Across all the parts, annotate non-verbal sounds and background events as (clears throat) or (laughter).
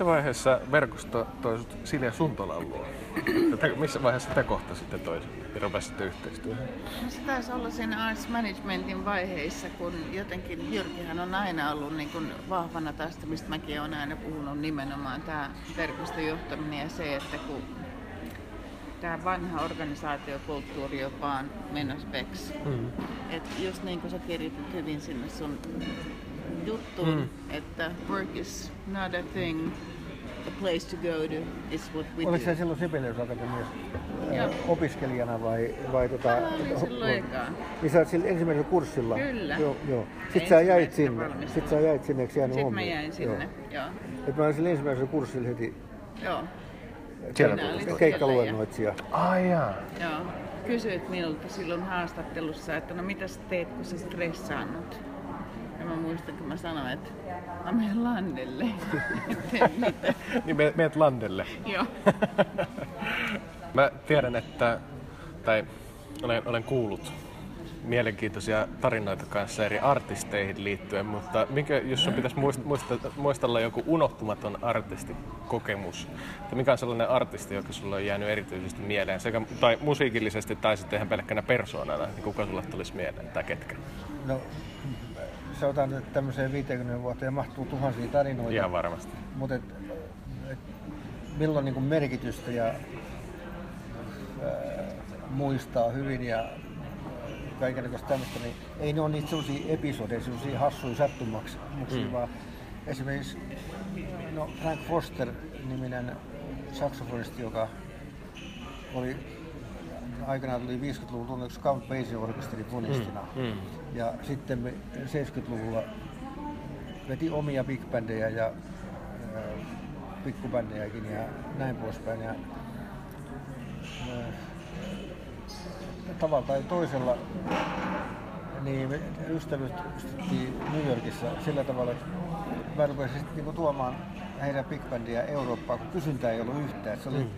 Missä vaiheessa verkosto toi sut Silja Suntolan luo? Te, missä vaiheessa te kohtasitte toisen ja rupesitte yhteistyöhön? No se taisi olla siinä arts managementin vaiheissa, kun jotenkin Jyrkihän on aina ollut niin kuin vahvana tästä, mistä mäkin olen aina puhunut nimenomaan, tämä verkostojohtaminen ja se, että kun tämä vanha organisaatiokulttuuri on vaan menossa veksi. Mm. Et just niin kuin sä kirjoitit hyvin sinne sun juttuun, mm. että work is not a thing, the place to go to is what we Oliko do. se silloin Sibelius Akatemiassa opiskelijana vai, vai tota... Mä olin silloin ekaan. Niin sä sillä ensimmäisellä kurssilla? Kyllä. Joo, joo. Sitten sä jäit sinne. Sitten sä jäit sinne, eikö jäänyt Sitten mä jäin sinne, joo. Et mä olin sillä ensimmäisellä kurssilla heti Joo, Siellä keikkaluennoitsija. Ai jaa. joo. Kysyit minulta silloin haastattelussa, että no mitä sä teet, kun sä stressaannut? Ja mä muistan, kun mä sanoin, että mä menen landelle. (laughs) Niin me, meet landelle. Joo. (laughs) Mä tiedän, että, tai olen, olen kuullut mielenkiintoisia tarinoita kanssa eri artisteihin liittyen, mutta mikä, jos sun pitäisi muist, muista, muistella joku unohtumaton artistikokemus, että mikä on sellainen artisti, joka sulle on jäänyt erityisesti mieleen, sekä, tai musiikillisesti tai sitten ihan pelkkänä persoonana, niin kuka sulle tulisi mieleen tai ketkä? No, sanotaan, että tämmöiseen 50 vuoteen mahtuu tuhansia tarinoita. Ihan varmasti. Mutta et, et, milloin niin merkitystä ja ää, muistaa hyvin ja kaikenlaista tämmöistä, niin ei ne ole niitä sellaisia episodeja, sellaisia hassuja sattumuksia, mm. vaan esimerkiksi no Frank Foster-niminen saksofonisti, joka oli aikanaan tuli 50-luvun tunnetuksi Count Basie-orkesterin funistina. Mm, mm. Ja sitten me 70-luvulla veti omia big bändejä ja äh, pikkubändejäkin ja näin poispäin. Ja, äh, tavalla tai toisella niin me ystävystyttiin New Yorkissa sillä tavalla, että mä rupesin sitten niinku tuomaan heidän big bandia Eurooppaan, kun kysyntää ei ollut yhtään. Se oli Mm.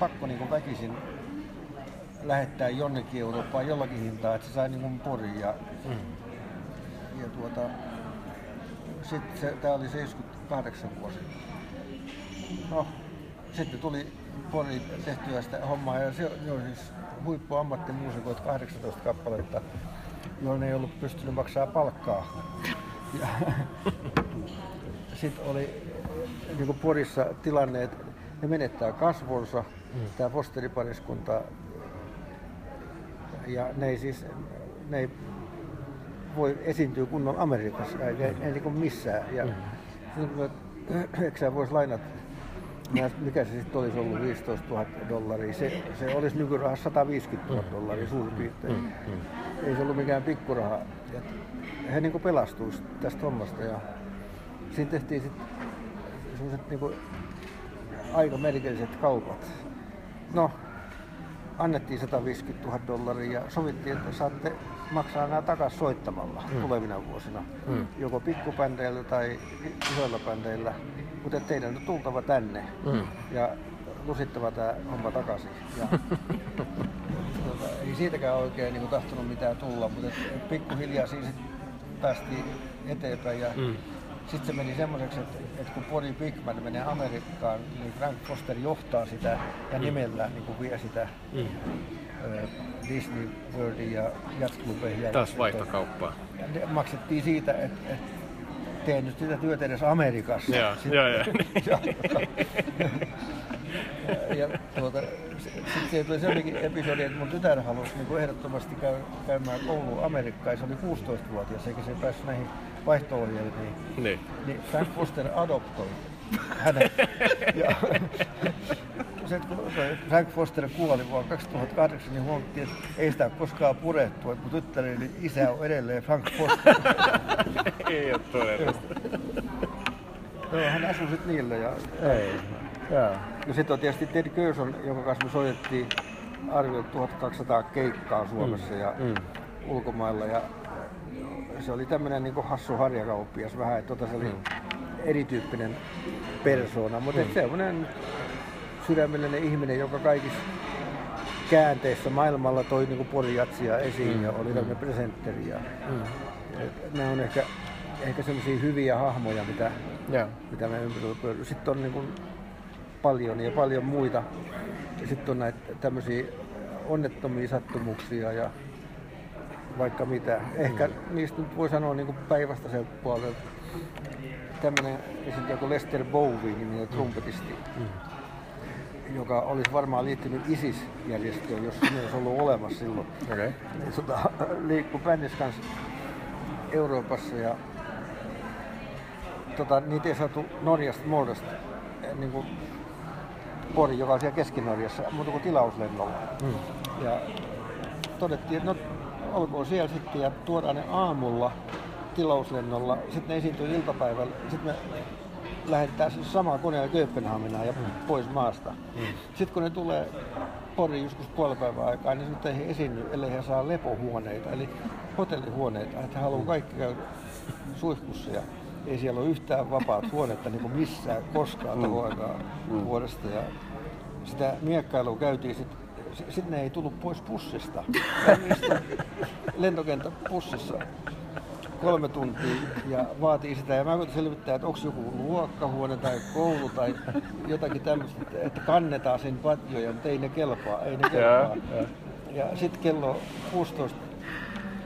pakko niinku väkisin lähettää jonnekin Eurooppaan jollakin hintaa, että se sai niinku poriin. Ja, Mm. ja tuota, sitten se, tää oli 78 vuosi. No, sitten tuli Pori tehtyä sitä hommaa ja se, ne oli siis huippuammattimuusikoita 18 kappaletta, joille ei ollut pystynyt maksaa palkkaa. Ja sitten oli niin kuin Porissa tilanne, että ne menettää kasvonsa, mm. tämä fosteripariskunta, ja ne ei siis ne ei voi esiintyä kunnon Amerikassa, ei, ei, ei niin kuin missään. Ja, mm. Eikö sä vois lainata, mikä se sitten olisi ollut, 15 000 dollaria, se, se olisi nykyrahassa 150 000 dollaria suurin piirtein. Ei se ollut mikään pikkuraha. Ja he niin pelastuisi tästä hommasta ja siinä tehtiin sitten sellaiset niin aika merkilliset kaupat. No, annettiin 150 000 dollaria ja sovittiin, että saatte maksaa nämä takaisin soittamalla mm. tulevina vuosina. Mm. Joko pikkubändeillä tai isoilla bändeillä, mutta teidän on tultava tänne Mm. ja lusittava tämä homma takaisin. Ja, (laughs) tuota, ei siitäkään oikein niin tahtonut mitään tulla, mutta pikkuhiljaa siinä päästiin eteenpäin. Ja Mm. Sitten se meni semmoiseksi, että, että kun Bonnie Bigman menee Amerikkaan, niin Frank Foster johtaa sitä ja nimellä niin kuin vie sitä Mm. ö, Disney Worldin ja jazzklubeihin. Ja Taas vaihtokauppaa. ja ne maksettiin siitä, että, että teen nyt sitä työtä edes Amerikassa. Joo, joo, joo. (laughs) (laughs) ja, tuota, sitten siihen tuli sellainenkin episodi, että mun tytär halusi niin kuin ehdottomasti käy, käymään koulua Amerikkaan. ja Se oli 16-vuotias, eikä se päässyt näihin vaihto niin, Niin. Frank Foster adoptoi hänet. (laughs) Ja, (laughs) se, kun Frank Foster kuoli vuonna 2008, niin huomattiin, että ei sitä koskaan purettu, että mun tyttäreni isä on edelleen Frank Foster. (laughs) Ei ole todellista. Joo, hän asui sitten niillä ja Ei. Joo. Ja sitten on tietysti Ted Gerson, jonka kanssa me soitettiin arviolta 1200 keikkaa Suomessa ja mm. ulkomailla. Ja se oli tämmöinen niin hassu harjakauppias vähän, että tota se oli erityyppinen persoona, mutta mm. semmoinen sydämellinen ihminen, joka kaikissa käänteissä maailmalla toi niin pori jatsia esiin ja oli tämmöinen presentteri. Ja, Mm. et nämä on ehkä ehkä sellaisia hyviä hahmoja, mitä, Joo. mitä me ympärillä. Sitten on niin kuin paljon ja paljon muita. Ja sitten on näitä tämmöisiä onnettomia sattumuksia ja vaikka mitä. Ehkä niistä nyt voi sanoa niin kuin päinvastaisen puolelta. Tämmöinen esiintyjä kuin Lester Bowie, niminen trumpetisti, joka olisi varmaan liittynyt ISIS-järjestöön, jos se olisi ollut olemassa silloin. Niin, Tota, liikkui bändissä kanssa Euroopassa ja tota, niitä ei saatu Norjasta muodosta niin kuin Pori, joka on siellä Keski-Norjassa, muuta kuin tilauslennolla. Mm. Ja todettiin, että no olkoon siellä sitten ja tuodaan ne aamulla tilauslennolla, sitten ne esiintyy iltapäivällä, sitten me lähetetään siis samaa koneella Kööpenhaminaan ja pois maasta. Sitten kun ne tulee Poriin joskus puolipäivän aikaa, niin sitten ei he esiinny, ellei he saa lepohuoneita, eli hotellihuoneita, että he haluaa kaikki käydä suihkussa ja ei siellä ole yhtään vapaat huonetta niin kuin missään koskaan mm. aikaa vuodesta. Ja sitä miekkailua käytiin sitten sitten ne ei tullut pois pussista. (laughs) Lentokentän pussissa kolme tuntia ja vaatii sitä. Ja mä koitin selvittää, että onko joku luokkahuone tai koulu tai jotakin tämmöistä, että- kannetaan sen patjoja, mutta ei ne kelpaa. Ei ne kelpaa. Ja sitten kello 16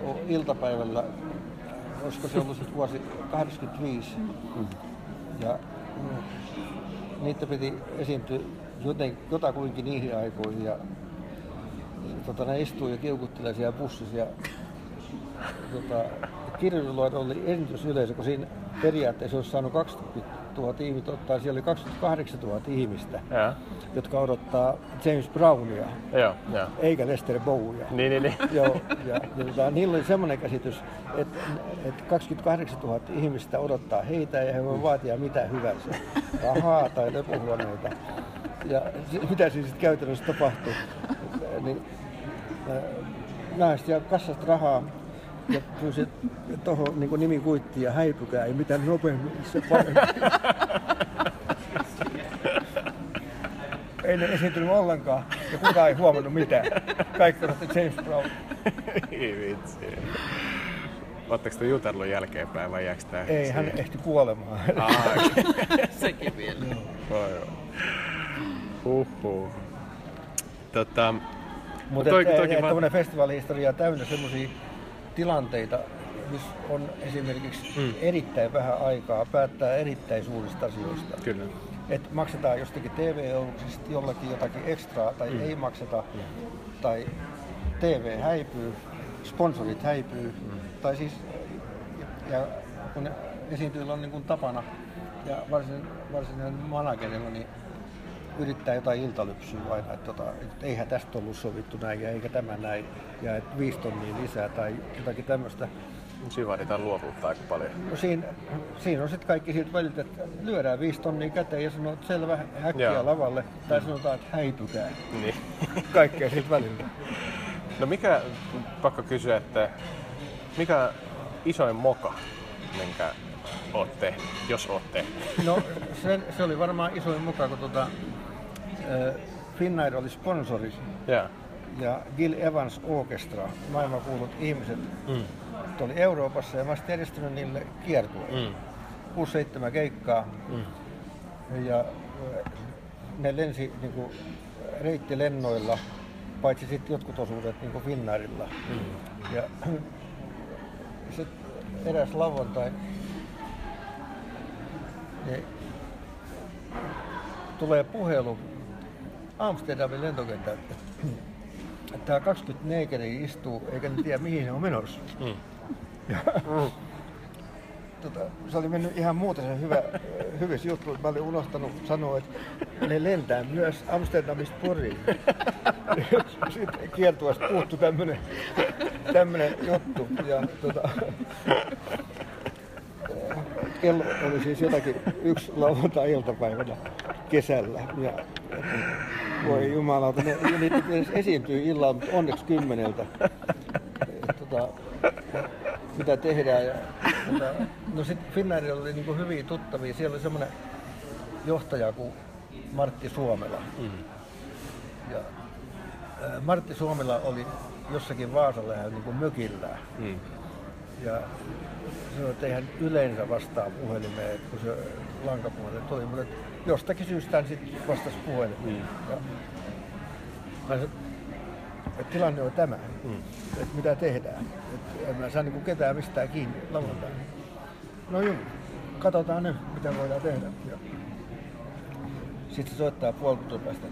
o- iltapäivällä, olisiko se ollut sitten vuosi 85, ja mm, niitä piti esiintyä joten, jotakuinkin niihin aikoihin. Ja, tota, ne istuu ja kiukuttelee siellä bussissa ja tota, kirjoituloilla oli esitysyleisö, kun siinä periaatteessa olisi saanut 20 000 ihmistä ottaa, siellä oli 28 000 ihmistä, Joo. jotka odottaa James Brownia, Joo, joo. eikä Lester Bowiea. Niin, niin, niin. (laughs) Joo, ja, ja tota, niillä oli semmoinen käsitys, että, että 28 000 ihmistä odottaa heitä ja he voi vaatia mitä hyvänsä, rahaa tai lepohuoneita. Ja se- mitä siinä sitten käytännössä tapahtuu, niin äh, naiset ja kassasta rahaa ja pyysi tuohon niin nimikuittiin ja häipykää ja mitä nopeammin se parempi. Ei ne esiintynyt ollenkaan ja kukaan ei huomannut mitään. Kaikki odotti James Brown. Ei vitsi. Oletteko te jutellut jälkeenpäin vai jääkö tää? Ei, hän ehti kuolemaan. Ah, Sekin vielä. joo, joo. Huhhuh. Tota, Mutta toi- toi, toikin vaan- tuommoinen festivaalihistoria on täynnä semmoisia tilanteita, missä on esimerkiksi mm. erittäin vähän aikaa päättää erittäin suurista asioista. kyllä. Että maksetaan jostakin TV-ouluksista jollakin jotakin ekstraa tai mm. ei makseta, mm. tai TV häipyy, sponsorit häipyy, mm. tai siis, ja kun esiintyjillä on niin kuin tapana, ja varsin, varsinainen managerilla, niin yrittää jotain iltalypsyä aina, että, tota, että eihän tästä ollut sovittu näin ja eikä tämä näin, ja että viisi tonnia lisää tai jotakin tämmöistä. Siinä vaaditaan luovuutta aika paljon. No siinä, siinä on sitten kaikki siitä väliltä, että lyödään viisi tonnia käteen ja sanoo, että selvä, häkkiä Joo. lavalle, tai sanotaan, että häipykää. Niin. (laughs) Kaikkea siitä väliltä. No mikä, pakko kysyä, että mikä isoin moka, minkä oot tehnyt, jos oot tehnyt? No se, se oli varmaan isoin mukaan, kun tota, Finnair oli sponsori Joo. ja Gil Evans Orchestra, maailman kuulut ihmiset, mm. oli Euroopassa ja mä olisin järjestänyt niille kiertueen. Mm. 6-7 keikkaa. Mm. Ja äh, ne lensi niin kuin, reittilennoilla, paitsi sitten jotkut osuudet niin kuin Finnairilla. Mm. Ja sitten eräs lauantai niin tulee puhelu Amsterdamin lentokentältä. (clears throat) Tämä 20 neekeriä istuu eikä ne tiedä mihin se on menossa. Mm. Ja, (laughs) tota, se oli mennyt ihan muuten se hyvä, hyvissä juttu. Mä olin unohtanut sanoa, että ne lentää myös Amsterdamista Poriin. (laughs) Sitten kiertueesta puuttu tämmönen, tämmönen juttu. Ja, tota, kello oli siis jotakin yksi lauantai-iltapäivänä kesällä. Ja, voi jumalauta, ne, niitä edes esiintyy illalla, mutta onneksi kymmeneltä. Tota, mitä tehdään. Ja, tota, no sitten Finnairilla oli niinku hyviä tuttavia. Siellä oli semmoinen johtaja kuin Martti Suomela. Mm. Ja, ää, Martti Suomela oli jossakin Vaasan lähellä niin mökillään. Mm. Ja sanoi, että eihän yleensä vastaa puhelimeen, kun se lankapuhelin tuli, mutta jostakin syystä hän sitten vastasi puhelimeen. Ja sanoin, että tilanne on tämä, että mitä tehdään. Että en mä saa niin ketään mistään kiinni lauantaina. No joo, katsotaan nyt, mitä voidaan tehdä. Ja sitten se soittaa puoli tuntia päästä,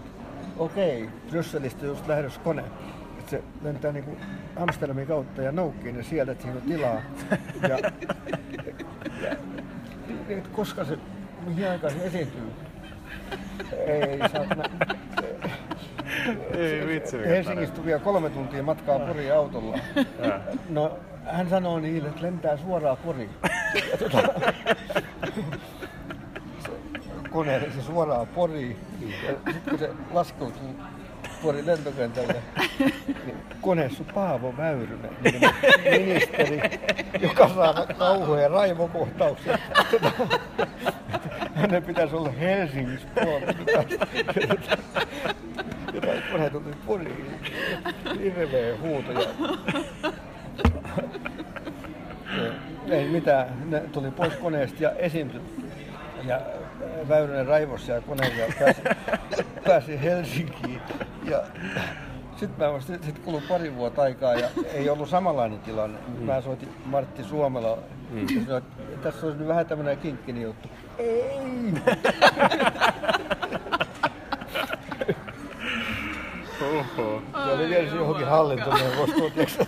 okei, Brysselistä just lähdössä kone. Se lentää niinku Amsterdamin kautta ja noukkiin ja sieltä, että siinä on tilaa. Ja, ja, ja koska se, mihin aikaan se esiintyy? Ei, saatana. Ei vitsi, Helsingistä tuli vielä kolme tuntia matkaa Poriin autolla. tarina. No, hän sanoo niin, että lentää suoraan Poriin. Ja tota, se suoraan Poriin. Ja sitten kun se laskeutuu Porin lentokentälle, niin (laughs) koneessa on Paavo Väyrynen, niminen ministeri, joka saa kauhean raivokohtauksia. Tota, (laughs) hänen pitäisi olla Helsingissä puolella. Jotain kone tuli Poriin. Hirveä huuto. Ei mitään, ne tuli pois koneesta ja esiintyi. Ja Väyrynen raivosi ja koneen ja pääsi, (laughs) pääsi Helsinkiin. Ja sitten mä vasta, sit kului pari vuotta aikaa ja ei ollut samanlainen tilanne. Mä soitin Martti Suomela mm. ja sanoin, että tässä olisi nyt vähän tämmöinen kinkkinen juttu. Ei! Oho. Se oli vielä johonkin sä?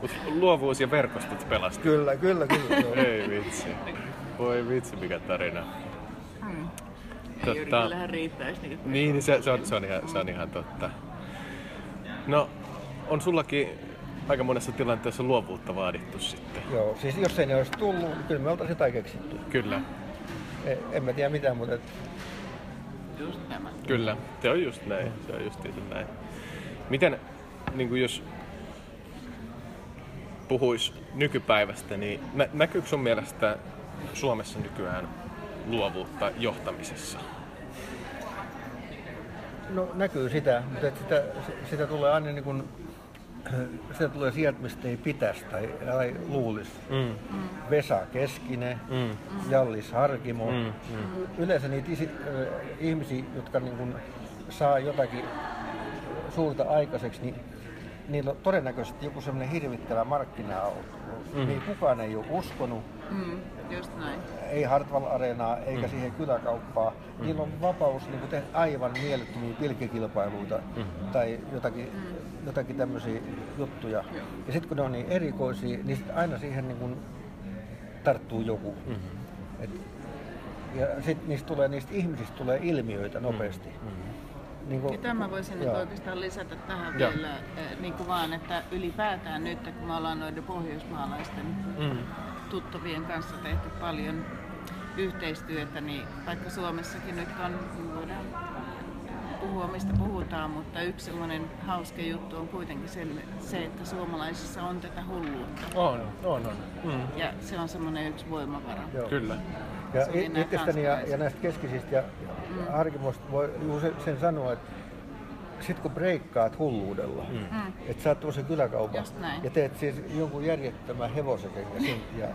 Mut luovuus ja verkostot pelasti. Kyllä, kyllä, kyllä. Ei vitsi. Voi vitsi, mikä tarina. Ei Jyrkillähän riittäisi niitä. Niin, niin se, se, on, se, on ihan, se on ihan totta. No, on sullakin aika monessa tilanteessa luovuutta vaadittu sitten. Joo, siis jos ei ne olisi tullut, niin kyllä me oltaisiin jotain keksitty. Kyllä, En, en mä tiedä mitään, mutta et, Just nämä. kyllä. Se on just näin. Se on just näin. Miten, niin kuin jos puhuis nykypäivästä, niin nä- näkyykö sun mielestä Suomessa nykyään luovuutta johtamisessa? no näkyy sitä, mutta sitä, sitä tulee aina niin kuin, (clears throat) sitä tulee sieltä, mistä ei pitäisi tai, tai luulisi. Mm. Vesa Keskinen, Mm. Jallis Harkimo. Mm. Yleensä niitä isi, ö, ihmisiä, jotka niin kuin saa jotakin suurta aikaiseksi, niin niillä on todennäköisesti joku semmoinen hirvittävä markkina-auto. Mm. Niin kukaan ei ole uskonut, Mm, just näin. ei Hartwall Areenaa eikä mm. siihen kyläkauppaa. Mm. Niillä on vapaus niin tehdä aivan mielettömiä pilkkikilpailuita mm. tai jotakin, mm. jotakin tämmöisiä juttuja. Ja sitten kun ne on niin erikoisia, niin sit aina siihen niin kuin tarttuu joku. Mm-hmm. Et, ja sitten niistä, tulee, niistä ihmisistä tulee ilmiöitä nopeasti. Mm-hmm. Niin Ja tämä voisin nyt joo. oikeastaan lisätä tähän Joo. vielä, eh, niin kuin vaan, että ylipäätään nyt, kun me ollaan noiden pohjoismaalaisten Mm. tuttavien kanssa tehty paljon yhteistyötä, niin vaikka Suomessakin nyt on, niin voidaan puhua mistä puhutaan, mutta yksi semmoinen hauska juttu on kuitenkin se, se, että suomalaisissa on tätä hulluutta. On, on, on. Mm. Ja se on semmoinen yksi voimavara. Joo. Kyllä. Ja itsestäni ja, ja näistä keskisistä ja mm. harkimosta voi juuri sen, sen sanoa, että sit kun breikkaat hulluudella, mm. että sä oot tuossa kyläkaupan ja teet siis jonkun järjettömän hevosen (laughs) ja,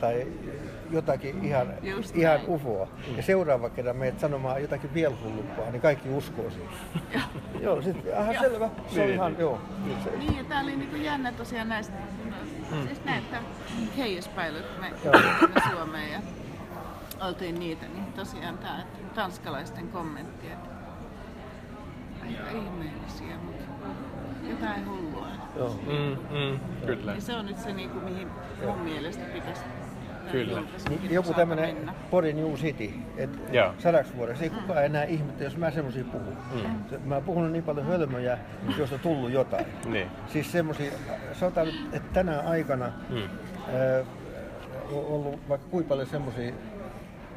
tai jotakin ihan, Just ihan näin. ufoa. Ja seuraava kerran meet sanomaan jotakin vielä hullumpaa, niin kaikki uskoo siihen. (laughs) joo, sitten, aha, selvä. Se on Niin, ihan, niin. joo. Se, Niin, ja tää oli niinku jännä tosiaan näistä, Mm. siis näitä heijaspailut, kun me Suomeen ja oltiin niitä, niin tosiaan tää että tanskalaisten kommentti, että aika ihmeellisiä, mutta jotain hullua. joo. Mm, mm, kyllä. Ja se on nyt se, niinku, mihin mun mielestä pitäisi Kyllä. Niin Joku mennä. Pori New City, että sadaksi vuodeksi ei kukaan enää ihmettä, jos mä semmosia puhun. Mm. Mä oon puhunut niin paljon hölmöjä, joista on tullut jotain. Niin. Siis semmosia, sanotaan, että tänä aikana Mm. on ollut vaikka kuinka paljon semmosia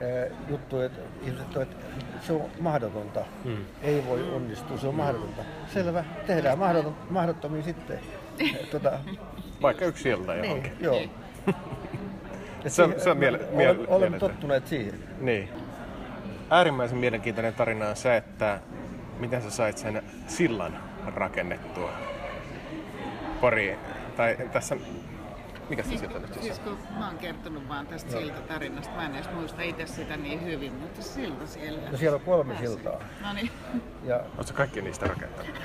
ää, juttuja, että ihmiset että se on mahdotonta. Mm. Ei voi onnistua, se on mahdotonta. Selvä, tehdään mahdoton, mahdottomia sitten. tota, Vaikka yksi ilta niin, johonkin. joo. (laughs) Se on- se on miele- olemme- miele- olemme mieletön. tottuneet siihen. Niin. Äärimmäisen mielenkiintoinen tarina on se, että miten sä sait sen sillan rakennettua Pori, tai tässä, mikä se silta nyt Siis kun mä oon kertonut vaan tästä siltatarinasta, mä en edes muista itse sitä niin hyvin, mutta silta siellä. No siellä on kolme Pääsee. siltaa. No niin. Ja Oletko kaikki niistä rakentanut?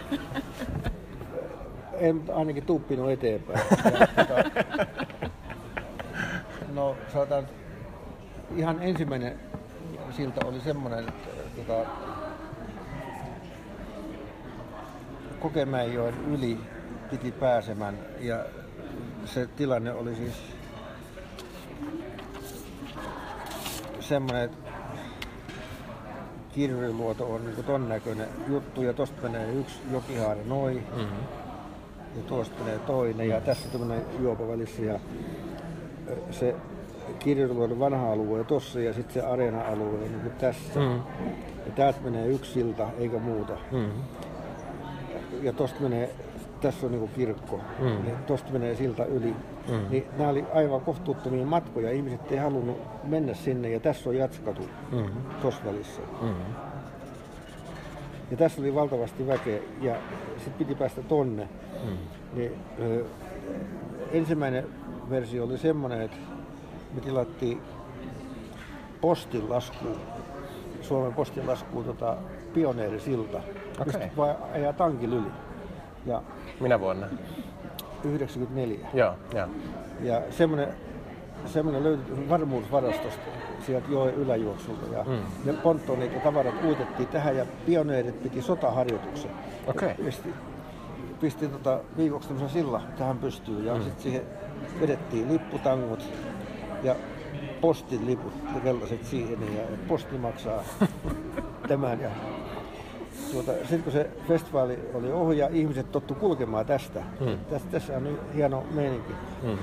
en ainakin tuppinut eteenpäin. (laughs) No sanotaan, ihan ensimmäinen silta oli semmoinen, että tota, Kokemäenjoen yli piti pääsemään ja se tilanne oli siis semmoinen, että on niin ton näköinen juttu ja tosta menee yksi jokihaara noin Mm-hmm. ja tuosta menee toinen ja tässä tämmöinen juopa välissä ja se Kirjoluodon vanha alue ja tossa ja sitten se areena-alue on niin kuin tässä. Mm. Ja täältä menee yksi silta eikä muuta. Mm. Ja tosta menee, tässä on niin kirkko, Mm. ja tosta menee silta yli. Mm. Niin nämä oli aivan kohtuuttomia matkoja, ihmiset ei halunnut mennä sinne ja tässä on jatskatu Mm. tuossa välissä. Mm. Ja tässä oli valtavasti väkeä ja sitten piti päästä tonne. Mm. Niin, ö, ensimmäinen versio oli semmoinen, että me tilattiin postin laskuun, Suomen postin laskuun tota, pioneerisilta, Okei. mistä vaan ajaa tankilla yli. Ja Minä vuonna? 94. Joo, joo. Ja semmoinen, semmoinen löytyi varmuusvarastosta sieltä joen yläjuoksulta. Ja Mm. ne ponttonit ja tavarat uutettiin tähän ja pioneerit piti sotaharjoituksen. Okei. Ja Pisti, pisti tota viikoksi tämmöisen silla tähän pystyyn ja mm. sitten siihen vedettiin lipputangot ja postin liput ja siihen ja posti maksaa (laughs) tämän. Ja tuota, sitten kun se festivaali oli ohi ja ihmiset tottu kulkemaan tästä, Mm. tässä, tässä on nyt hieno meininki, Mm.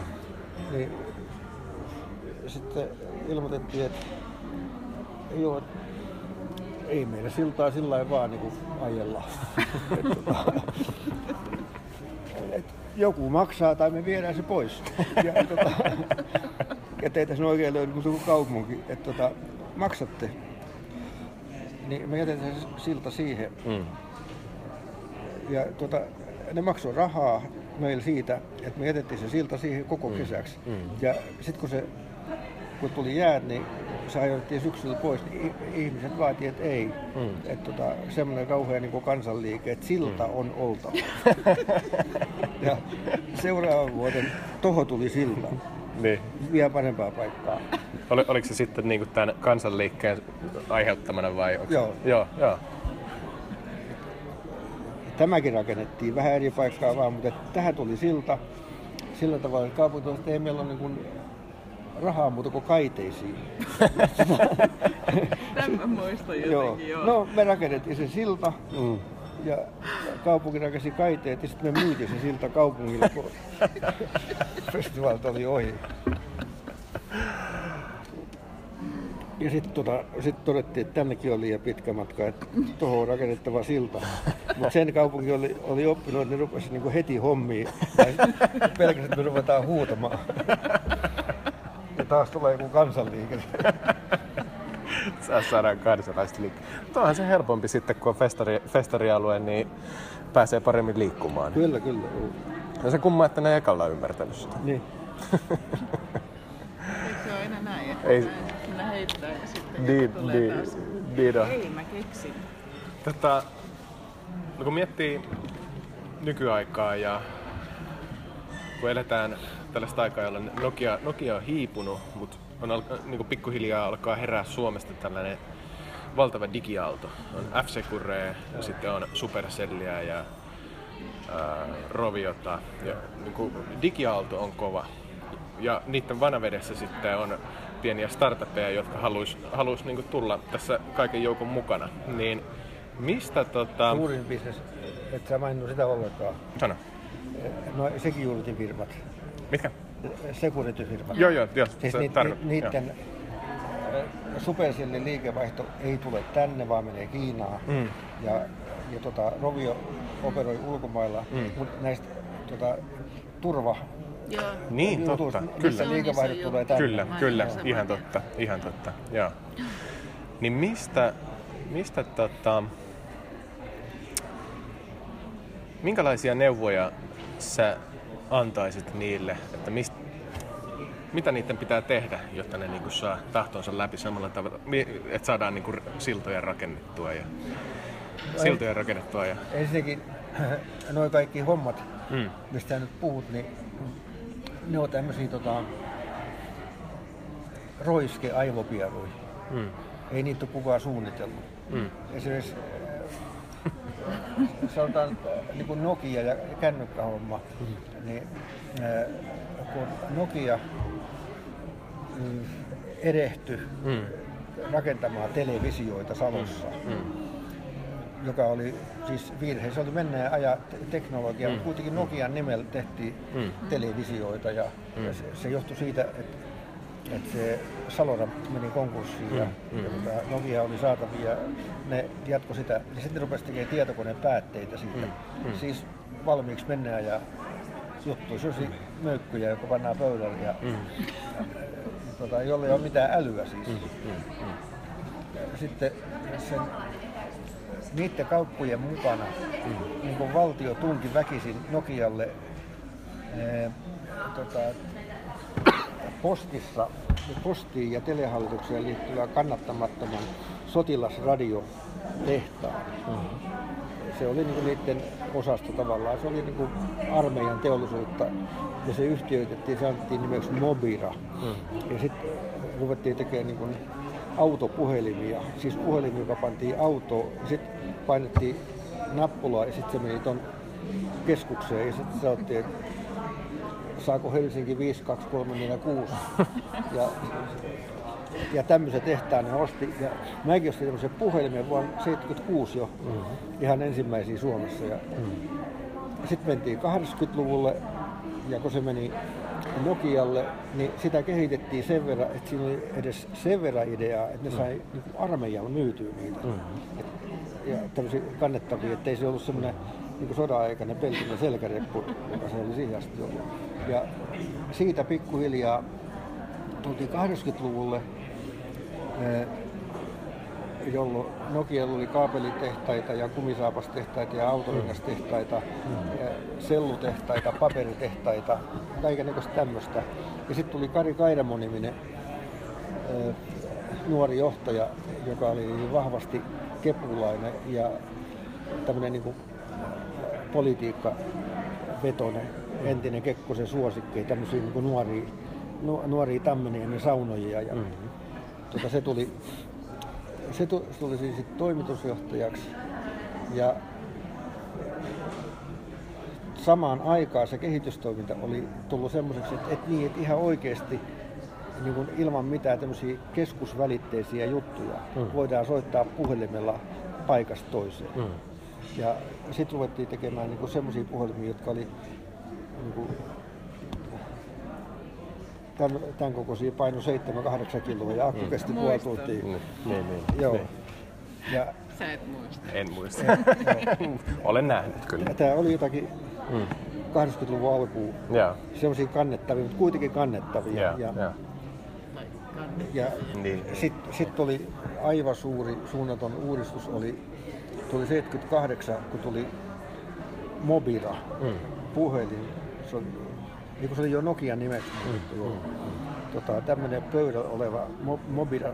niin sitten ilmoitettiin, että joo, ei meillä siltaa sillä lailla vaan niin ajella. (laughs) Et tota, et joku maksaa tai me viedään se pois. Ja, tota, (laughs) ja teitä sen oikein löydy joku kaupunki, että tota, maksatte. Niin me jätetään se silta siihen. Mm. Ja tota, ne maksoi rahaa meillä siitä, että me jätettiin se silta siihen koko kesäksi. Mm. Ja sitten kun se kun tuli jäät, niin se ajoitettiin syksyllä pois, niin ihmiset vaati, että ei. Mm. Että tota, semmoinen kauhean niin kansanliike, että silta on oltava. (laughs) ja seuraavan vuoden toho tuli silta. Niin. Vielä parempaa paikkaa. Oli, oliko se sitten niin tämän kansanliikkeen aiheuttamana vai? onko- Joo. Joo, joo. Tämäkin rakennettiin vähän eri paikkaa vaan, mutta tähän tuli silta. Sillä tavalla, että kaupunki että ei meillä ole niin kuin rahaa muuta kuin kaiteisiin. (laughs) Tämän mä muistan Joo. jotenkin joo. No me rakennettiin se silta Mm. Ja kaupunki rakensi kaiteet ja sitten me myytiin se silta kaupungille, kun (laughs) festivaalit oli ohi. Ja sitten tota, sit todettiin, että tännekin oli liian pitkä matka, että tuohon on rakennettava silta. Mutta sen kaupunki oli, oli oppinut, että ne rupesi niinku heti hommiin. Tai pelkästään, että me ruvetaan huutamaan. Ja taas tulee joku kansanliike. Saa saadaan kansalaiset liikkeelle. Mutta onhan se helpompi sitten, kun on festari, festarialue, niin pääsee paremmin liikkumaan. Kyllä, kyllä. Ja se kumma, että ne ei ekalla ymmärtänyt sitä. Niin. Eikö se ole aina näin, että Ei- Ei. sinä heittää ja sitten Niin, tulee niin, taas. niin on. Ei, mä keksin. Tota, no kun miettii nykyaikaa ja kun eletään tällaista aikaa, jolloin Nokia, Nokia on hiipunut, mutta on alka, niin kuin pikkuhiljaa alkaa herää Suomesta tällainen valtava digiaalto. On f ja sitten on Supercellia ja ää, Roviota. Ja, niin kuin digiaalto on kova. Ja niiden vanavedessä sitten on pieniä startuppeja, jotka haluaisi haluais niin tulla tässä kaiken joukon mukana. Niin mistä tota... Suurin bisnes, et sä maininnut sitä ollenkaan. Sano. No Security-firmat, Mitkä? Security-firmat. Joo, joo, joo. Siis se ni, tarko- ni, niiden Supercellin liikevaihto ei tule tänne, vaan menee Kiinaan. Mm. Ja, ja tota, Rovio operoi ulkomailla, Mm. mutta näistä tota, turva Joo. Niin, totta. Kyllä. liikevaihdot tulee tänne. Kyllä, kyllä, ihan totta, ihan totta, joo. Niin mistä, mistä tota, minkälaisia neuvoja sä antaisit niille, että mist, mitä niiden pitää tehdä, jotta ne niinku saa tahtonsa läpi samalla tavalla, että saadaan niinku siltoja rakennettua ja siltoja rakennettua ja Ensinnäkin (clears throat) noin kaikki hommat, mm, mistä nyt puhut, niin ne on tämmöisiä tota, roiske aivopieruja. mm, Ei niitä ole kukaan suunnitellut. mm, Esimerkiksi sanotaan niin kuin Nokia ja kännykkähomma, niin äh, kun Nokia mm, erehtyi mm, rakentamaan televisioita Salossa, mm, joka oli siis virhe. Se oli menneen ajan te- teknologia, mutta kuitenkin Nokian nimellä tehtiin Mm. televisioita ja, ja se, se johtui siitä, että, että se Salora meni konkurssiin ja, Mm, mm. ja tota, Nokia oli saatavia ja ne jatko sitä. Ja sitten rupesi tekemään tietokoneen päätteitä siitä. Mm, mm. Siis valmiiksi menneen ja juttu. Olisi möykkyjä, joka pannaan pöydälle ja mm, tota, jolle ei ole mitään älyä siis. mm, mm, sitten sen, niiden kauppojen mukana niin kuin valtio tunki väkisin Nokialle ee, tota, postissa, postiin ja telehallitukseen liittyvää kannattamattoman sotilasradiotehtaan. Se oli niin niiden osasto tavallaan. Se oli niin kuin armeijan teollisuutta ja se yhtiöitettiin, se annettiin nimeksi Mobira. Ja sitten ruvettiin tekemään niin kuin autopuhelimia, siis puhelimia, joka pantiin autoon sitten painettiin nappulaa ja sitten se meni ton keskukseen ja sitten sanottiin, että saako Helsinki 52346 ja, ja tämmöisen tehtaan ne osti. Ja mäkin ostin tämmöisen puhelimen vuonna 76 jo, ihan ensimmäisiä Suomessa. Ja, Sitten mentiin 80-luvulle ja kun se meni Nokialle, niin sitä kehitettiin sen verran, että siinä oli edes sen verran ideaa, että ne sai niin armeijalla myytyä niitä. Et, ja tämmöisiä kannettavia, että ei se ollut semmoinen niin sodan-aikainen pelkinen selkäreppu, joka se oli siihen asti ollut. Ja siitä pikkuhiljaa tultiin 80-luvulle, eh, jolloin Nokialla oli kaapelitehtaita ja kumisaapastehtaita ja autolinnastehtaita, ja sellutehtaita, paperitehtaita, kaikenlaista tämmöistä. Ja sitten tuli Kari Kaidamo-niminen eh, nuori johtaja, joka oli vahvasti kepulainen ja tämmöinen niin politiikka vetone, entinen Kekkosen suosikki, tämmöisiä niin nuoria, nu, nuoria Tammeniemen saunojia. Ja, mm-hmm. tota, se tuli, se tu- se tuli siis toimitusjohtajaksi ja samaan aikaan se kehitystoiminta oli tullut semmoiseksi, että, että, niin, että ihan oikeasti niin kuin ilman mitään tämmöisiä keskusvälitteisiä juttuja mm. voidaan soittaa puhelimella paikasta toiseen. mm, Ja sitten ruvettiin tekemään niinku semmoisia puhelimia, jotka oli niinku, tämän, tämän kokoisia paino 7-8 kiloa ja akku kesti puoli Muistan. tuntia. niin, niin, niin, Joo. niin. Ja, Sä et muista. En muista. (laughs) (laughs) Olen nähnyt kyllä. ja tämä oli jotakin Mm. 80-luvun alkuun Joo, semmoisia kannettavia, mutta kuitenkin kannettavia. joo, ja, kanne. ja Niin. sitten sit oli aivan suuri suunnaton uudistus, oli, tuli 78, kun tuli Mobira, Mm. puhelin. Se oli, niin kuin se oli jo Nokian nimeksi. Mm. Tota, tämmöinen pöydällä oleva mo, Mobira,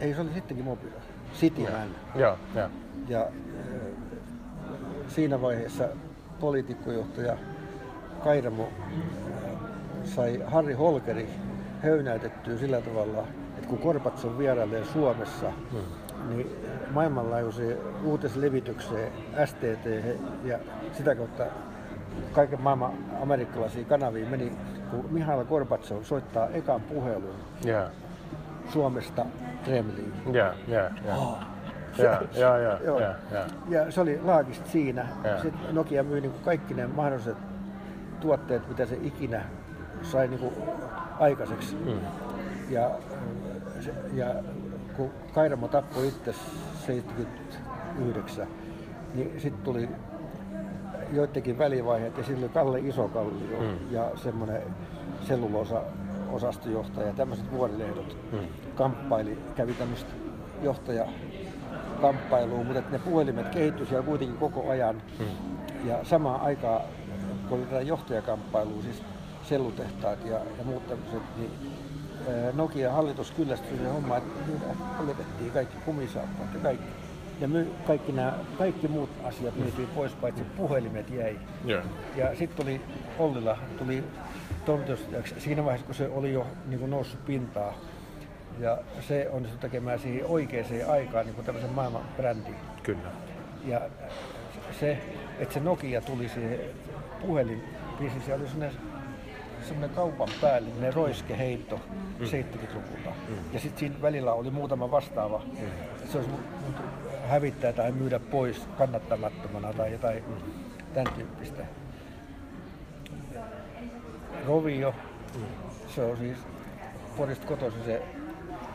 ei se oli sittenkin Mobira, Cityman. Joo, joo. Ja äh, siinä vaiheessa poliitikkojohtaja Kairamo äh, sai Harri Holkeri höynäytettyä sillä tavalla, että kun Korpatson vierailee Suomessa, mm. niin maailmanlaajuiseen uutislevitykseen STT ja sitä kautta kaiken maailman amerikkalaisiin kanaviin meni, kun Mihail Gorbatsov soittaa ekan puhelun Joo, Suomesta Kremliin. joo, joo, joo. Joo, joo, joo, Joo. joo, joo. Ja se oli laagista siinä. Joo. Sitten Nokia myi niin kaikki ne mahdolliset tuotteet, mitä se ikinä sai niin kuin aikaiseksi. Mm. Ja, ja kun Kairamo tappoi itse 79, niin sitten tuli joidenkin välivaiheet ja sillä oli Kalle Isokallio Mm. ja semmoinen selluloosa osastojohtaja ja tämmöiset vuorilehdot Mm. kamppaili, kävi tämmöistä johtajakamppailua, mutta ne puhelimet kehittyi siellä kuitenkin koko ajan. Mm. Ja samaan aikaan kun oli tätä johtajakamppailu, siis sellutehtaat ja, ja muut tämmöiset, niin Nokia hallitus kyllästyi homma, että poljettiin kaikki kumisaappaat ja kaikki. Ja my, kaikki, nämä, kaikki muut asiat myytiin pois, paitsi puhelimet jäi. Joo. Ja sitten tuli Ollilla, tuli toimitusjohtajaksi siinä vaiheessa, kun se oli jo niin kuin noussut pintaa. Ja se onnistui tekemään siihen oikeaan aikaan niin kuin tämmöisen maailman brändin. Kyllä. Ja se, että se Nokia tuli siihen puhelin, se oli sellainen, sellainen kaupan päällinen roiskeheitto mm. 70-luvulta. Mm. Ja sitten siinä välillä oli muutama vastaava. Mm. Se olisi hävittää tai myydä pois kannattamattomana tai jotain tämän tyyppistä. Rovio, se on siis Porista kotoisin se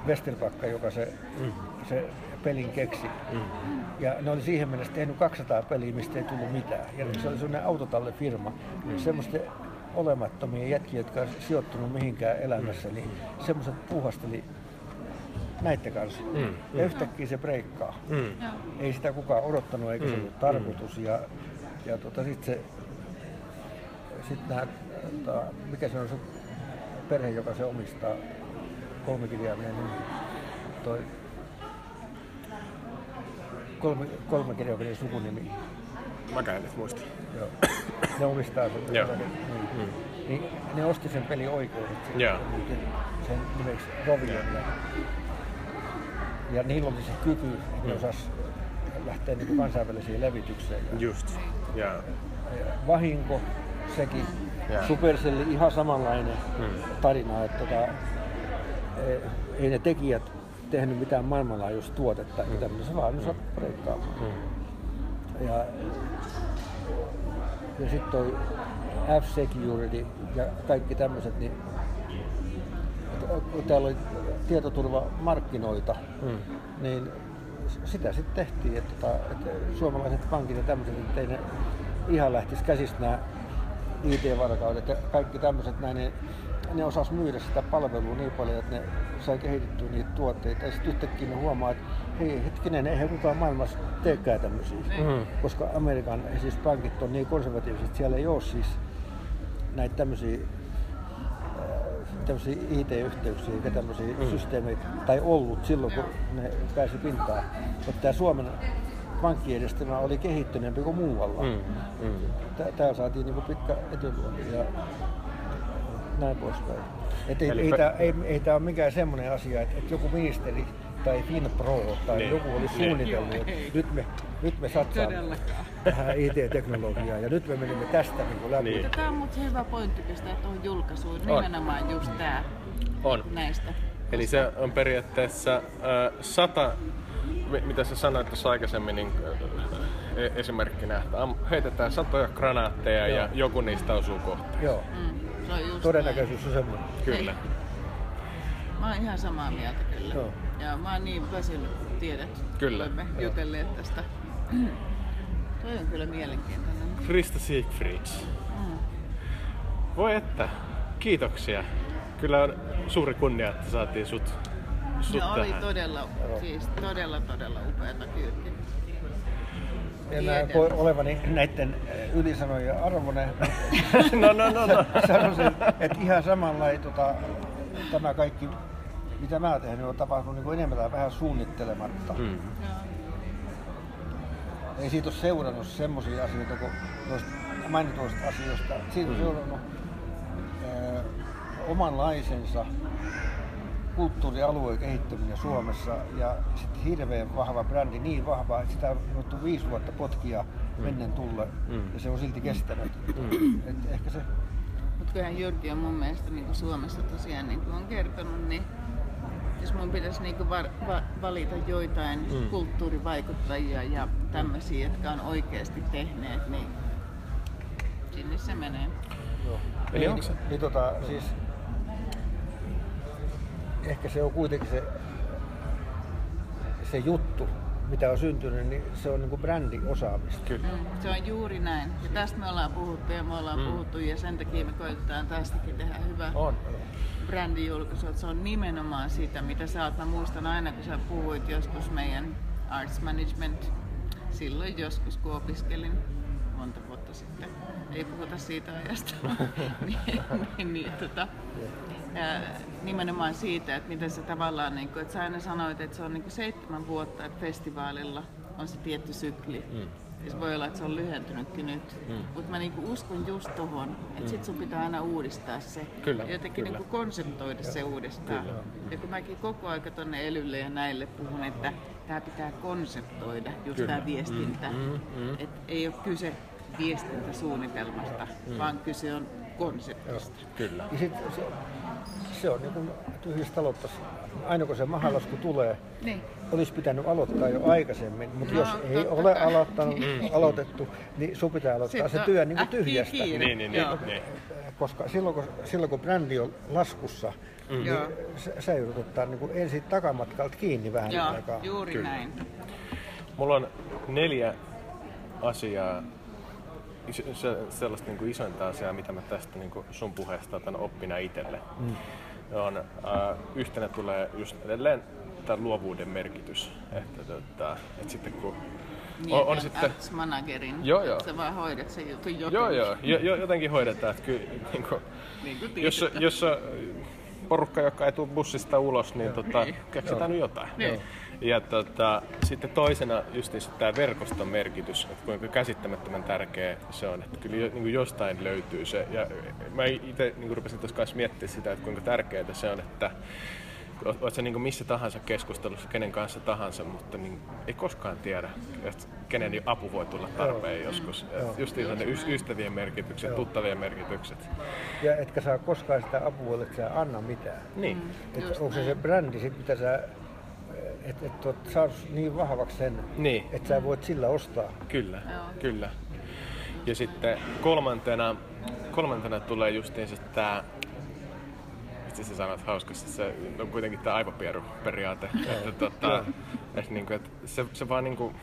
Westerpakka, joka se, mm. se pelin keksi. Mm. Ja ne oli siihen mennessä tehnyt 200 peliä, mistä ei tullut mitään. Ja se oli sellainen autotallefirma. Mm. Semmoisten olemattomia jätkiä, jotka on sijoittunut mihinkään elämässä, niin semmoiset puuhasteli näiden kanssa. Mm. Ja yhtäkkiä se breikkaa. Mm. Ei sitä kukaan odottanut eikä mm. se ollut tarkoitus. Ja, ja tota, sitten se, sit nää, tota, mikä se on se perhe, joka se omistaa, kolmikirjaiminen nimi, toi kolme, kolmekirjaiminen sukunimi. Mä en nyt muista. Joo. Ne omistaa sen. Joo. Niin. Mm. niin. ne osti sen pelin oikeudet sen, sen nimeksi Rovion. Ja, ja niillä oli se kyky, että ne mm. osas lähteä niin kansainvälisiin levitykseen. Ja, Just. Ja. ja vahinko, sekin. Yeah. Supercelli ihan samanlainen mm. tarina, että tota, ei, ei ne tekijät tehnyt mitään maailmanlaajuista tuotetta, mm. tämmöinen se vaan mm. breikkaamaan. Mm. Ja, ja sitten toi F-Security ja kaikki tämmöiset, niin kun täällä oli tietoturvamarkkinoita, mm. niin sitä sitten tehtiin, että, että suomalaiset pankit ja tämmöiset, että ei ne ihan lähtisi käsistä nämä IT-varkaudet ja kaikki tämmöiset näin, niin ne osas myydä sitä palvelua niin paljon, että ne sai kehitettyä niitä tuotteita. Ja sitten yhtäkkiä ne huomaa, että hei hetkinen, eihän kukaan maailmassa teekään tämmöisiä. Mm-hmm. Koska Amerikan siis pankit on niin konservatiiviset, että siellä ei ole siis näitä tämmöisiä tämmöisiä IT-yhteyksiä eikä tämmöisiä mm. systeemeitä, tai ollut silloin, kun ne pääsi pintaan. Mutta tämä Suomen pankkijärjestelmä oli kehittyneempi kuin muualla. Mm. Mm. Täällä saatiin niinku pitkä etyluoli ja näin poispäin. Et ei, ei, tämä, ei, ei tämä ole mikään semmoinen asia, että, että joku ministeri tai FinPro tai niin. joku oli suunnitellut, että nyt me, nyt me satsaamme tähän IT-teknologiaan ja nyt me menimme tästä niin läpi. Niin. Tämä on mutta hyvä pointti pistää tuohon julkaisuun, nimenomaan just tämä on. näistä. Eli se on periaatteessa äh, sata, mitä sä sanoit tuossa aikaisemmin, niin äh, esimerkkinä, että heitetään satoja granaatteja Joo. ja joku niistä osuu kohtaan. Joo. Mm. Se on just Todennäköisyys näin. on semmoinen. Kyllä. Ei. Mä oon ihan samaa mieltä kyllä. Joo. Ja mä oon niin väsynyt, tiedät. Kyllä. Olemme jutelleet tästä. (clears throat) Toi on kyllä mielenkiintoinen. Krista Siegfrieds. Mm. Voi että, kiitoksia. Kyllä on suuri kunnia, että saatiin sut, sut no, oli todella, siis todella, todella upeata kyytiä. Ja mä koen olevani näiden ylisanojen arvoinen. (laughs) no, no, no, no. Sanoisin, että ihan samanlainen tota, tämä kaikki, mitä mä oon tehnyt, on tapahtunut niin enemmän tai vähän suunnittelematta. Mm. Ei siitä ole seurannut semmoisia asioita kuin noista mainituista asioista. Siitä on mm. seurannut ö, omanlaisensa kulttuurialueen kehittyminen Suomessa ja sitten hirveän vahva brändi, niin vahva, että sitä on voitu viisi vuotta potkia mm. mennen tulle mm. ja se on silti kestänyt. Mm. Et ehkä se... Mutta kyllähän Jyrki on mun mielestä niin kuin Suomessa tosiaan niin kuin on kertonut, niin jos mun pitäisi niin kuin var, va, valita joitain mm. kulttuurivaikuttajia ja tämmöisiä, jotka on oikeasti tehneet, niin sinne se menee. Joo. Eli niin, onko se? Niin, tota, siis ehkä se on kuitenkin se, se juttu, mitä on syntynyt, niin se on niin brändiosaamista. Kyllä. Mm, se on juuri näin. Ja tästä me ollaan puhuttu ja me ollaan mm. puhuttu ja sen takia me koitetaan tästäkin tehdä hyvä on. brändijulkaisu. Se on nimenomaan sitä, mitä sä oot. Mä muistan aina, kun sä puhuit joskus meidän arts management silloin joskus, kun opiskelin monta vuotta sitten. Ei puhuta siitä ajasta. niin, (laughs) niin, niin, tota, ja nimenomaan siitä, että miten se tavallaan, niin kuin, että sä aina sanoit, että se on niin kuin seitsemän vuotta, että festivaalilla on se tietty sykli. Mm. Se voi olla, että se on lyhentynytkin nyt. Mm. Mutta mä niinku uskon just tohon, että mm. sit sun pitää aina uudistaa se. Kyllä, ja jotenkin kyllä. Niinku konseptoida se uudestaan. Kyllä. Ja kun mäkin koko aika tonne Elylle ja näille puhun, että tämä pitää konseptoida, just Kyllä. tämä viestintä. Mm, mm, mm. Että ei ole kyse viestintäsuunnitelmasta, mm. vaan kyse on konseptista. Kyllä. Ja sit se, se on niin kuin tyhjistä aloittaa. Aina kun se mahalasku tulee, Niin. olisi pitänyt aloittaa jo aikaisemmin, mutta No, jos ei totta ole aloittanut, aloitettu, niin sun pitää aloittaa Sitten se työ niin kuin tyhjästä. Niin, niin, niin, Joo. niin. Koska silloin kun, silloin kun brändi on laskussa, mm. niin Joo. sä joudut ottaa niin kuin ensin takamatkalta kiinni vähän Joo, aikaa. juuri Kyllä. näin. Mulla on neljä asiaa, se, sellaista niin kuin isointa asiaa, mitä mä tästä niin kuin sun puheesta otan oppina itselle. Mm. On, äh, yhtenä tulee just edelleen tämä luovuuden merkitys. Että, tota, että sitten kun Niin, on, on sitten, managerin. Joo, joo. Sä vaan hoidat sen jutun jotenkin. joo, joo, jo, jo, jotenkin hoidetaan. Että kyllä, niin kuin, Niin kuin jos, jos porukka, joka ei tule bussista ulos, niin tota, keksitään nyt jotain. Niin. Ja tota, sitten toisena just tämä verkoston merkitys, että kuinka käsittämättömän tärkeä se on, että kyllä jo, niin kuin jostain löytyy se. Ja mä itse niin rupesin tuossa kanssa miettimään sitä, että kuinka tärkeää se on, että oot sä niin missä tahansa keskustelussa, kenen kanssa tahansa, mutta niin ei koskaan tiedä, että kenen apu voi tulla tarpeen joskus. Et Just ne ys- ystävien merkitykset, tuttavien merkitykset. Ja etkä saa koskaan sitä apua, että sä anna mitään. Niin. Et Just onko se se brändi, sit, mitä sä että et oot saanut niin vahvaksi sen, Niin. että sä voit sillä ostaa. Kyllä, Joo. kyllä. Ja sitten kolmantena, kolmantena tulee justiinsa tämä, mistä sä sanot hauskasti, se on kuitenkin tämä aivopieru-periaate. että, tota, että, niinku, että se, se vaan niinku,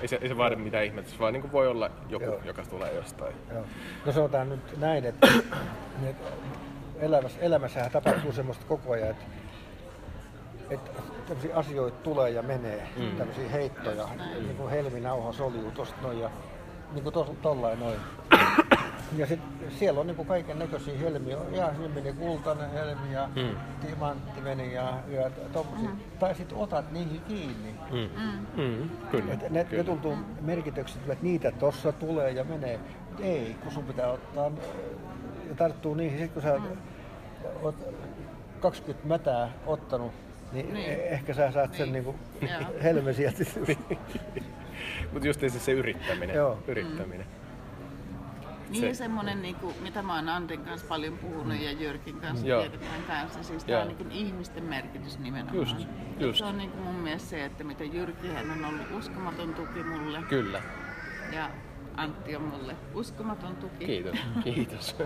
ei se, ei se vaadi mitään ihmettä, se vaan niinku voi olla joku, Joo. joka tulee jostain. Joo. No sanotaan nyt näin, että (coughs) että elämässä, elämässähän tapahtuu semmoista koko ajan, että, että tämmöisiä asioita tulee ja menee, mm. tämmöisiä heittoja, niin kuin Helmi Nauha soljuu tosta noin ja niin kuin tos, tollain noin. Ja sit siellä on niin kaiken näköisiä helmiä, ja siinä meni kultainen helmi ja mm. timantti meni ja, ja tommosia. Mm. Tai sitten otat niihin kiinni. Mm. Mm. Kyllä, Et ne, ne kyllä. tuntuu merkitykset, että niitä tossa tulee ja menee. Mut ei, kun sun pitää ottaa ja tarttuu niihin. Sitten kun sä oot 20 mätää ottanut, niin, Niin. niin. ehkä sä saat sen Niin. niinku Joo. (laughs) helme sieltä. Mutta just (laughs) se, se yrittäminen. Joo. yrittäminen. Niin Se- ja semmoinen, niin kuin, mitä mä oon Antin kanssa paljon puhunut ja Jyrkin kanssa, Joo. tiedetään kanssa, siis Joo. tämä on niin ihmisten merkitys nimenomaan. Just, just. Se on niin kuin mun mielestä se, että mitä Jyrki hän on ollut uskomaton tuki mulle Kyllä. ja Antti on mulle uskomaton tuki. Kiitos. (laughs) Kiitos.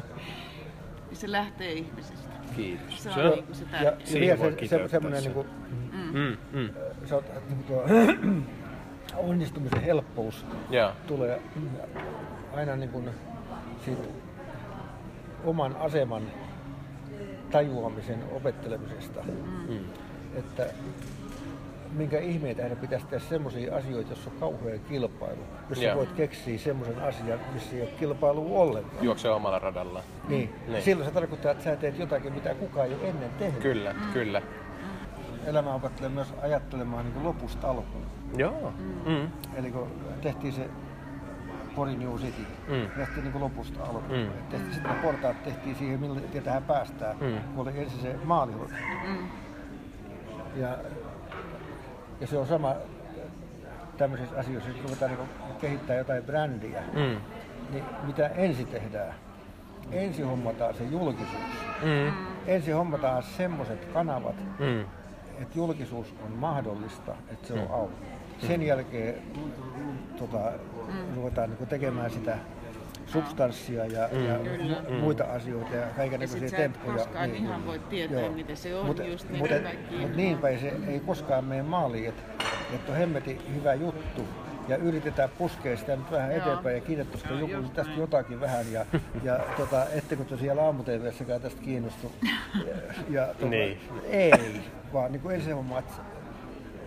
Ja se lähtee ihmisistä. Kiitos. Se on Se on- niin kuin se Ja, tärkeä. ja se, se, semmoinen sen. niinku, Mm, mm. sä oot, niinku tuo, (clears throat) onnistumisen helppous Joo. tulee aina niin kuin siitä oman aseman tajuamisen opettelemisesta. Mm. Että minkä ihmeen tähden pitäisi tehdä semmoisia asioita, jos on kauhea kilpailu. Jos sä voit keksiä semmoisen asian, missä ei ole kilpailua ollenkaan. Juoksee omalla radalla. Niin. Niin. Silloin se tarkoittaa, että sä teet jotakin, mitä kukaan ei ole ennen tehnyt. Kyllä, kyllä. Elämä opettelee myös ajattelemaan niin kuin lopusta alkuun. Joo. Mm. Eli kun tehtiin se Pori New City, Mm. tehtiin niin kuin lopusta alkuun. Mm. Tehtiin sitten ne portaat tehtiin siihen, millä tähän päästään, Mm. kun oli ensin se maalihoito. Mm. Ja, ja se on sama tämmöisissä asioissa, että ruvetaan niin kehittää jotain brändiä, Mm. niin mitä ensin tehdään? Ensin hommataan se julkisuus. Mm. Ensin hommataan semmoiset kanavat, Mm. että julkisuus on mahdollista, että se on auki. Sen jälkeen tota, ruvetaan niin tekemään sitä substanssia ja, ja mu- muita asioita ja kaiken Ja sit näköisiä sä et temppuja. koskaan ihan voi tietää, miten se on Mut, just mut, niiden et- mut niin päin se ei koskaan mene maaliin, että, että on hemmetin hyvä juttu ja yritetään puskea sitä nyt vähän Joo. eteenpäin ja kiinnostaa Joo, joku just tästä näin. jotakin vähän ja, ja tota, ettekö te siellä aamu tästä kiinnostu. (laughs) Ja, ja tota, Niin. Ei, vaan niin kuin ensin homma, että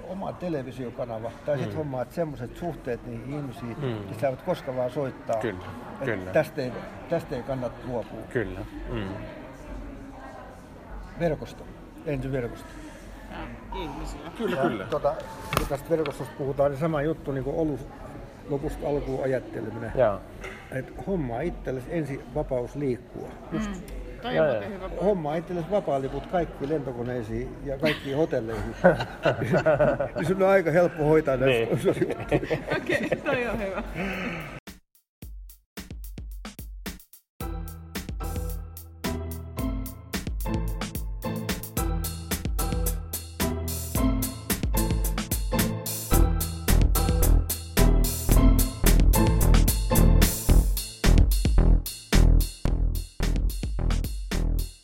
oma televisiokanava, tai sitten Mm. hommaat semmoiset suhteet niihin ihmisiin, että sä voit koska vaan soittaa. Kyllä, että kyllä. Tästä ei, tästä ei kannata luopua. Kyllä. Mm. Verkosto, ensin verkosto. Ja ihmisillä. Kyllä, Ja, kyllä. Tota, kun tästä verkostosta puhutaan, niin sama juttu niin kuin ollut lopusta alkuun ajatteleminen. Joo. Että hommaa itsellesi ensin vapaus liikkua. Just Mm. Toi Joo, on muuten hyvä hommaa itsellesi vapaaliput kaikki lentokoneisiin ja kaikkiin hotelleihin. (laughs) niin sun on aika helppo hoitaa näitä Niin. (laughs) Okei, toi on hyvä.